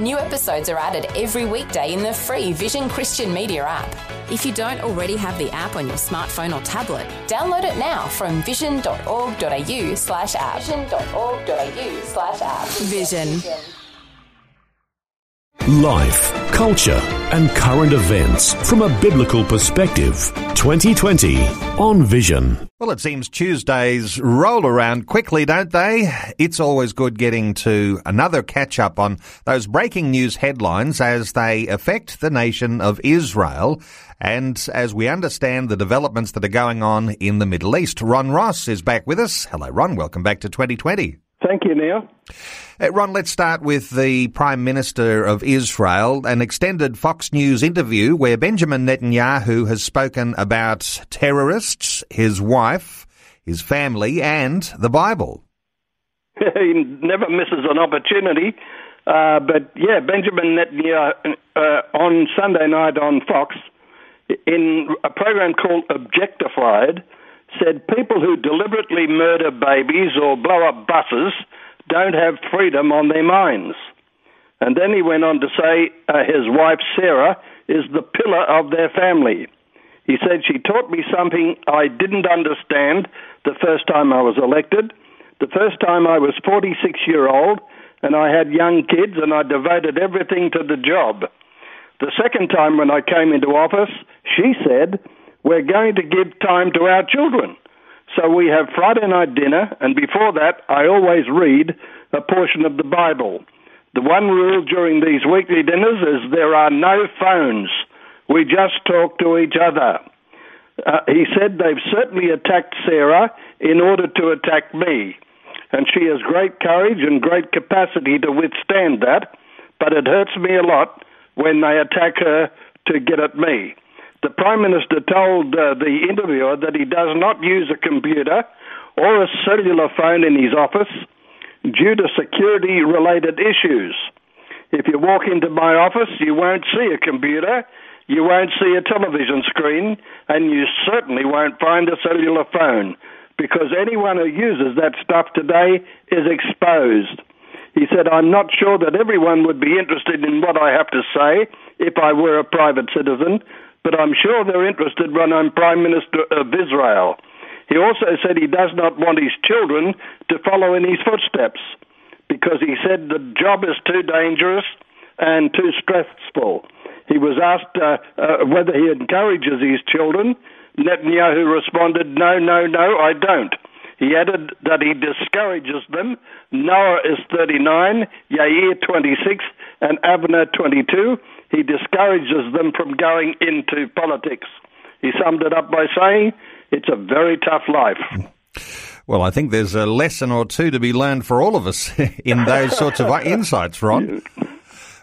New episodes are added every weekday in the free Vision Christian Media app. If you don't already have the app on your smartphone or tablet, download it now from vision.org.au slash app. Vision.org.au slash app. Vision. Life, culture, and current events from a biblical perspective. 2020 on Vision. Well, it seems Tuesdays roll around quickly, don't they? It's always good getting to another catch up on those breaking news headlines as they affect the nation of Israel. And as we understand the developments that are going on in the Middle East, Ron Ross is back with us. Hello, Ron. Welcome back to 2020. Thank you, Neil. Uh, Ron, let's start with the Prime Minister of Israel, an extended Fox News interview where Benjamin Netanyahu has spoken about terrorists, his wife, his family, and the Bible. he never misses an opportunity. Uh, but yeah, Benjamin Netanyahu uh, on Sunday night on Fox, in a program called Objectified, said people who deliberately murder babies or blow up buses don't have freedom on their minds. And then he went on to say uh, his wife Sarah is the pillar of their family. He said she taught me something I didn't understand the first time I was elected. The first time I was 46 year old and I had young kids and I devoted everything to the job. The second time when I came into office, she said, we're going to give time to our children. So we have Friday night dinner, and before that, I always read a portion of the Bible. The one rule during these weekly dinners is there are no phones. We just talk to each other. Uh, he said they've certainly attacked Sarah in order to attack me. And she has great courage and great capacity to withstand that, but it hurts me a lot when they attack her to get at me. The Prime Minister told uh, the interviewer that he does not use a computer or a cellular phone in his office due to security related issues. If you walk into my office, you won't see a computer, you won't see a television screen, and you certainly won't find a cellular phone because anyone who uses that stuff today is exposed. He said, I'm not sure that everyone would be interested in what I have to say if I were a private citizen, but I'm sure they're interested when I'm Prime Minister of Israel. He also said he does not want his children to follow in his footsteps because he said the job is too dangerous and too stressful. He was asked uh, uh, whether he encourages his children. Netanyahu responded, No, no, no, I don't. He added that he discourages them. Noa is 39, Yair 26, and Avner 22 he discourages them from going into politics. He summed it up by saying, it's a very tough life. Well, I think there's a lesson or two to be learned for all of us in those sorts of insights, Ron.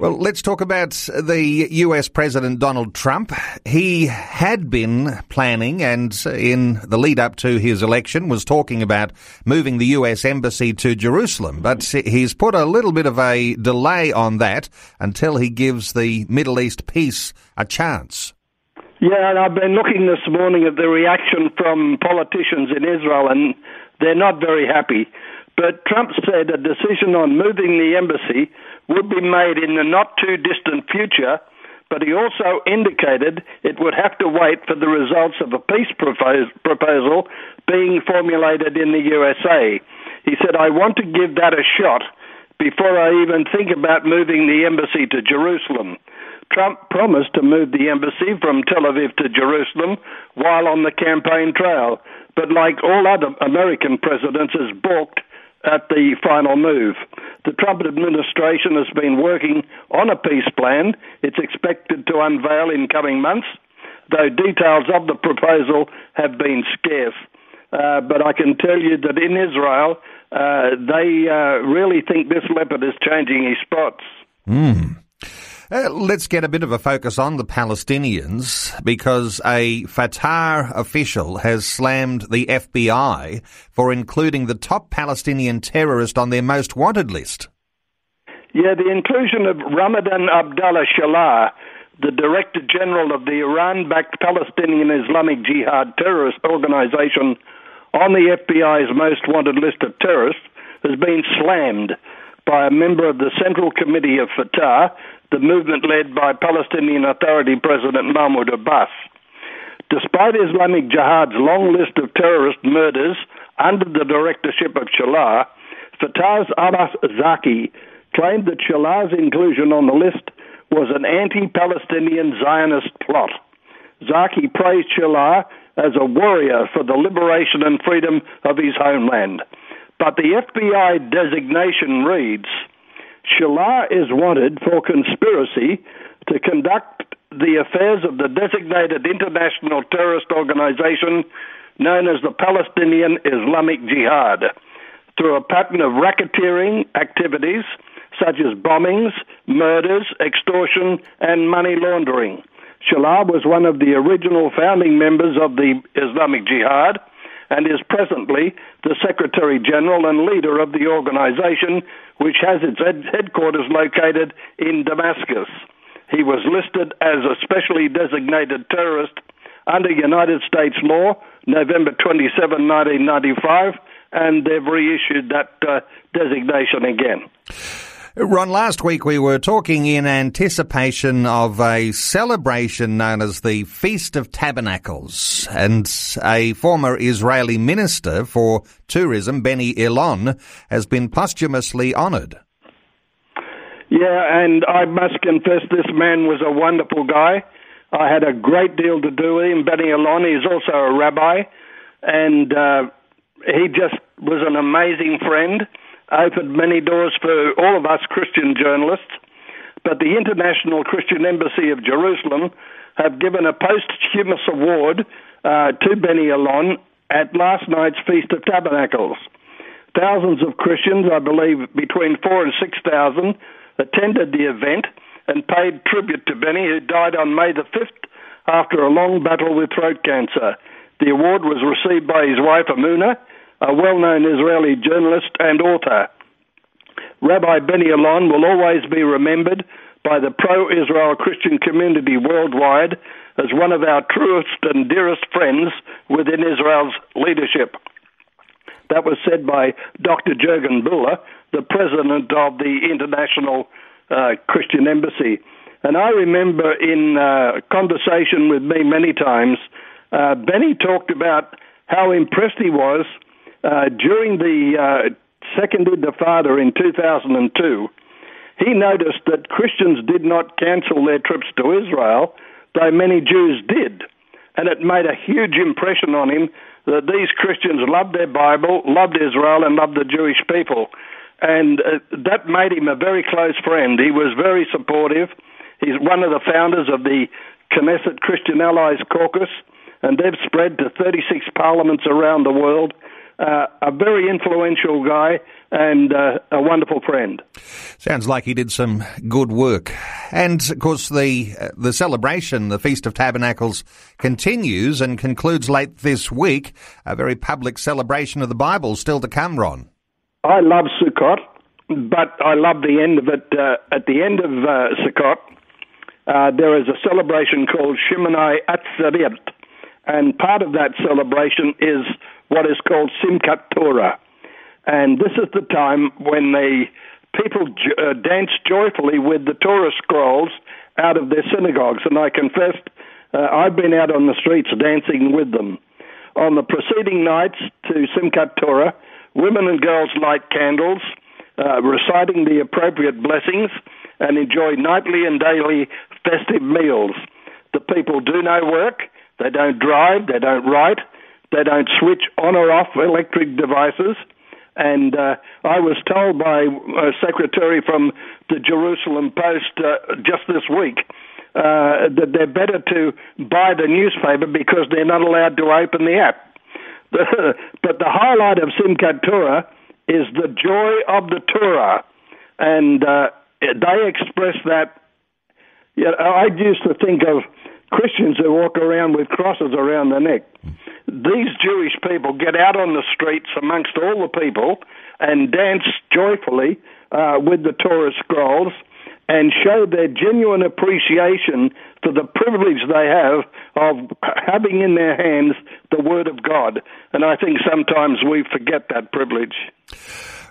Well, let's talk about the US President Donald Trump. He had been planning and uh, in the lead up to his election was talking about moving the US embassy to Jerusalem, but he's put a little bit of a delay on that until he gives the Middle East peace a chance. Yeah, and I've been looking this morning at the reaction from politicians in Israel and they're not very happy. But Trump said a decision on moving the embassy would be made in the not too distant future, but he also indicated it would have to wait for the results of a peace proposal being formulated in the USA. He said, I want to give that a shot before I even think about moving the embassy to Jerusalem. Trump promised to move the embassy from Tel Aviv to Jerusalem while on the campaign trail, but like all other American presidents, has balked at the final move. The Trump administration has been working on a peace plan. It's expected to unveil in coming months, though details of the proposal have been scarce. Uh, but I can tell you that in Israel, uh, they uh, really think this leopard is changing his spots. Mm. Uh, let's get a bit of a focus on the Palestinians because a Fatah official has slammed the FBI for including the top Palestinian terrorist on their most wanted list. Yeah, the inclusion of Ramadan Abdallah Shalah, the Director General of the Iran backed Palestinian Islamic Jihad terrorist organization, on the FBI's most wanted list of terrorists, has been slammed by a member of the Central Committee of Fatah, the movement led by Palestinian Authority President Mahmoud Abbas. Despite Islamic Jihad's long list of terrorist murders under the directorship of Shalah, Fatah's Abbas Zaki claimed that Shalah's inclusion on the list was an anti-Palestinian Zionist plot. Zaki praised Shalah as a warrior for the liberation and freedom of his homeland. But the FBI designation reads Shalah is wanted for conspiracy to conduct the affairs of the designated international terrorist organization known as the Palestinian Islamic Jihad through a pattern of racketeering activities such as bombings, murders, extortion, and money laundering. Shalah was one of the original founding members of the Islamic Jihad and is presently the Secretary General and leader of the organization, which has its headquarters located in Damascus. He was listed as a specially designated terrorist under United States law November 27, 1995, and they've reissued that uh, designation again. Ron, last week we were talking in anticipation of a celebration known as the Feast of Tabernacles, and a former Israeli minister for tourism, Benny Elon, has been posthumously honoured. Yeah, and I must confess, this man was a wonderful guy. I had a great deal to do with him. Benny Elon is also a rabbi, and uh, he just was an amazing friend opened many doors for all of us Christian journalists, but the International Christian Embassy of Jerusalem have given a posthumous award uh, to Benny Elon at last night's Feast of Tabernacles. Thousands of Christians, I believe between four and six thousand, attended the event and paid tribute to Benny, who died on May the 5th after a long battle with throat cancer. The award was received by his wife Emuna a well known Israeli journalist and author. Rabbi Benny Elon will always be remembered by the pro Israel Christian community worldwide as one of our truest and dearest friends within Israel's leadership. That was said by Dr. Jurgen Bühler, the president of the International uh, Christian Embassy. And I remember in uh, conversation with me many times, uh, Benny talked about how impressed he was uh, during the uh, Second Intifada in 2002, he noticed that Christians did not cancel their trips to Israel, though many Jews did. And it made a huge impression on him that these Christians loved their Bible, loved Israel, and loved the Jewish people. And uh, that made him a very close friend. He was very supportive. He's one of the founders of the Knesset Christian Allies Caucus, and they've spread to 36 parliaments around the world uh, a very influential guy and uh, a wonderful friend. Sounds like he did some good work. And of course, the uh, the celebration, the Feast of Tabernacles, continues and concludes late this week. A very public celebration of the Bible still to come, Ron. I love Sukkot, but I love the end of it. Uh, at the end of uh, Sukkot, uh, there is a celebration called Shemini Atzeret, and part of that celebration is what is called Simchat Torah. And this is the time when the people uh, dance joyfully with the Torah scrolls out of their synagogues. And I confess, uh, I've been out on the streets dancing with them. On the preceding nights to Simchat Torah, women and girls light candles, uh, reciting the appropriate blessings, and enjoy nightly and daily festive meals. The people do no work, they don't drive, they don't write, they don't switch on or off electric devices. And uh, I was told by a secretary from the Jerusalem Post uh, just this week uh, that they're better to buy the newspaper because they're not allowed to open the app. but the highlight of Simchat Torah is the joy of the Torah, and uh, they express that Yeah, I used to think of Christians who walk around with crosses around their neck. These Jewish people get out on the streets amongst all the people and dance joyfully uh, with the Torah scrolls and show their genuine appreciation for the privilege they have of having in their hands the Word of God. And I think sometimes we forget that privilege.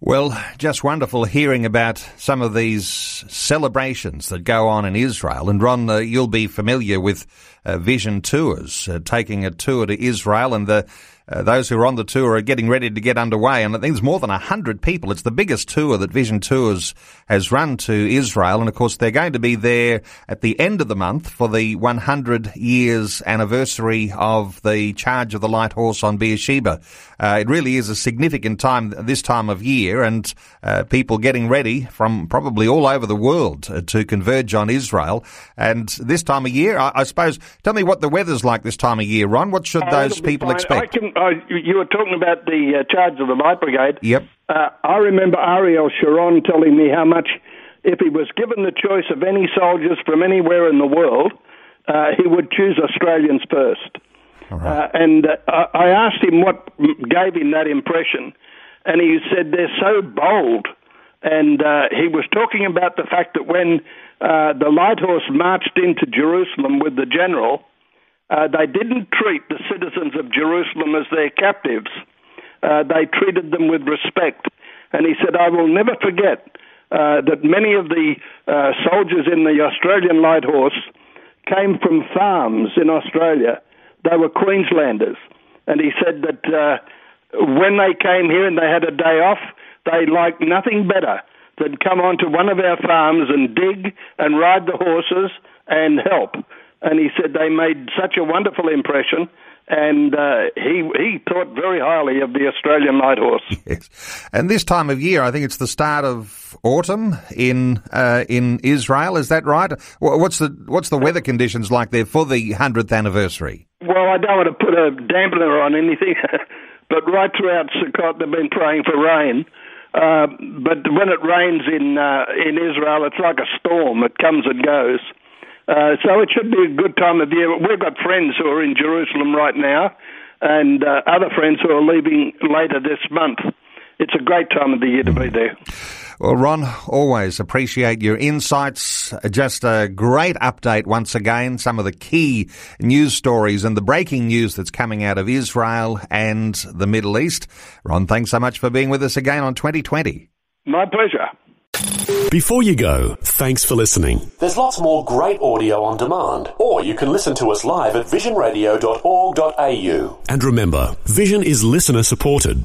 Well, just wonderful hearing about some of these celebrations that go on in Israel. And Ron, uh, you'll be familiar with Vision Tours, uh, taking a tour to Israel and the uh, those who are on the tour are getting ready to get underway, and I think there's more than 100 people. It's the biggest tour that Vision Tours has run to Israel, and of course they're going to be there at the end of the month for the 100 years anniversary of the charge of the light horse on Beersheba. Uh, it really is a significant time this time of year, and uh, people getting ready from probably all over the world uh, to converge on Israel. And this time of year, I, I, suppose, tell me what the weather's like this time of year, Ron. What should oh, those people expect? oh, you were talking about the uh, charge of the Light Brigade. Yep. Uh, I remember Ariel Sharon telling me how much, if he was given the choice of any soldiers from anywhere in the world, uh, he would choose Australians first. Uh, and uh, I asked him what gave him that impression, and he said they're so bold. And uh, he was talking about the fact that when the Light Horse marched into Jerusalem with the general, uh, they didn't treat the citizens of Jerusalem as their captives. Uh, they treated them with respect. And he said, I will never forget uh, that many of the uh, soldiers in the Australian Light Horse came from farms in Australia. They were Queenslanders. And he said that uh, when they came here and they had a day off, they liked nothing better than come onto one of our farms and dig and ride the horses and help and he said they made such a wonderful impression. And uh, he he thought very highly of the Australian light horse. Yes, and this time of year, I think it's the start of autumn in uh, in Israel. Is that right? What's the what's the weather conditions like there for the hundredth anniversary? Well, I don't want to put a dampener on anything, but right throughout Sukkot, they've been praying for rain. Uh, but when it rains in uh, in Israel, it's like a storm. It comes and goes. Uh, so it should be a good time of year. We've got friends who are in Jerusalem right now, and uh, other friends who are leaving later this month. It's a great time of the year to be there. Well, Ron, always appreciate your insights. Just a great update once again. Some of the key news stories and the breaking news that's coming out of Israel and the Middle East. Ron, thanks so much for being with us again on 2020. My pleasure. Before you go, thanks for listening. There's lots more great audio on demand, or you can listen to us live at visionradio.org.au. And remember, Vision is listener supported.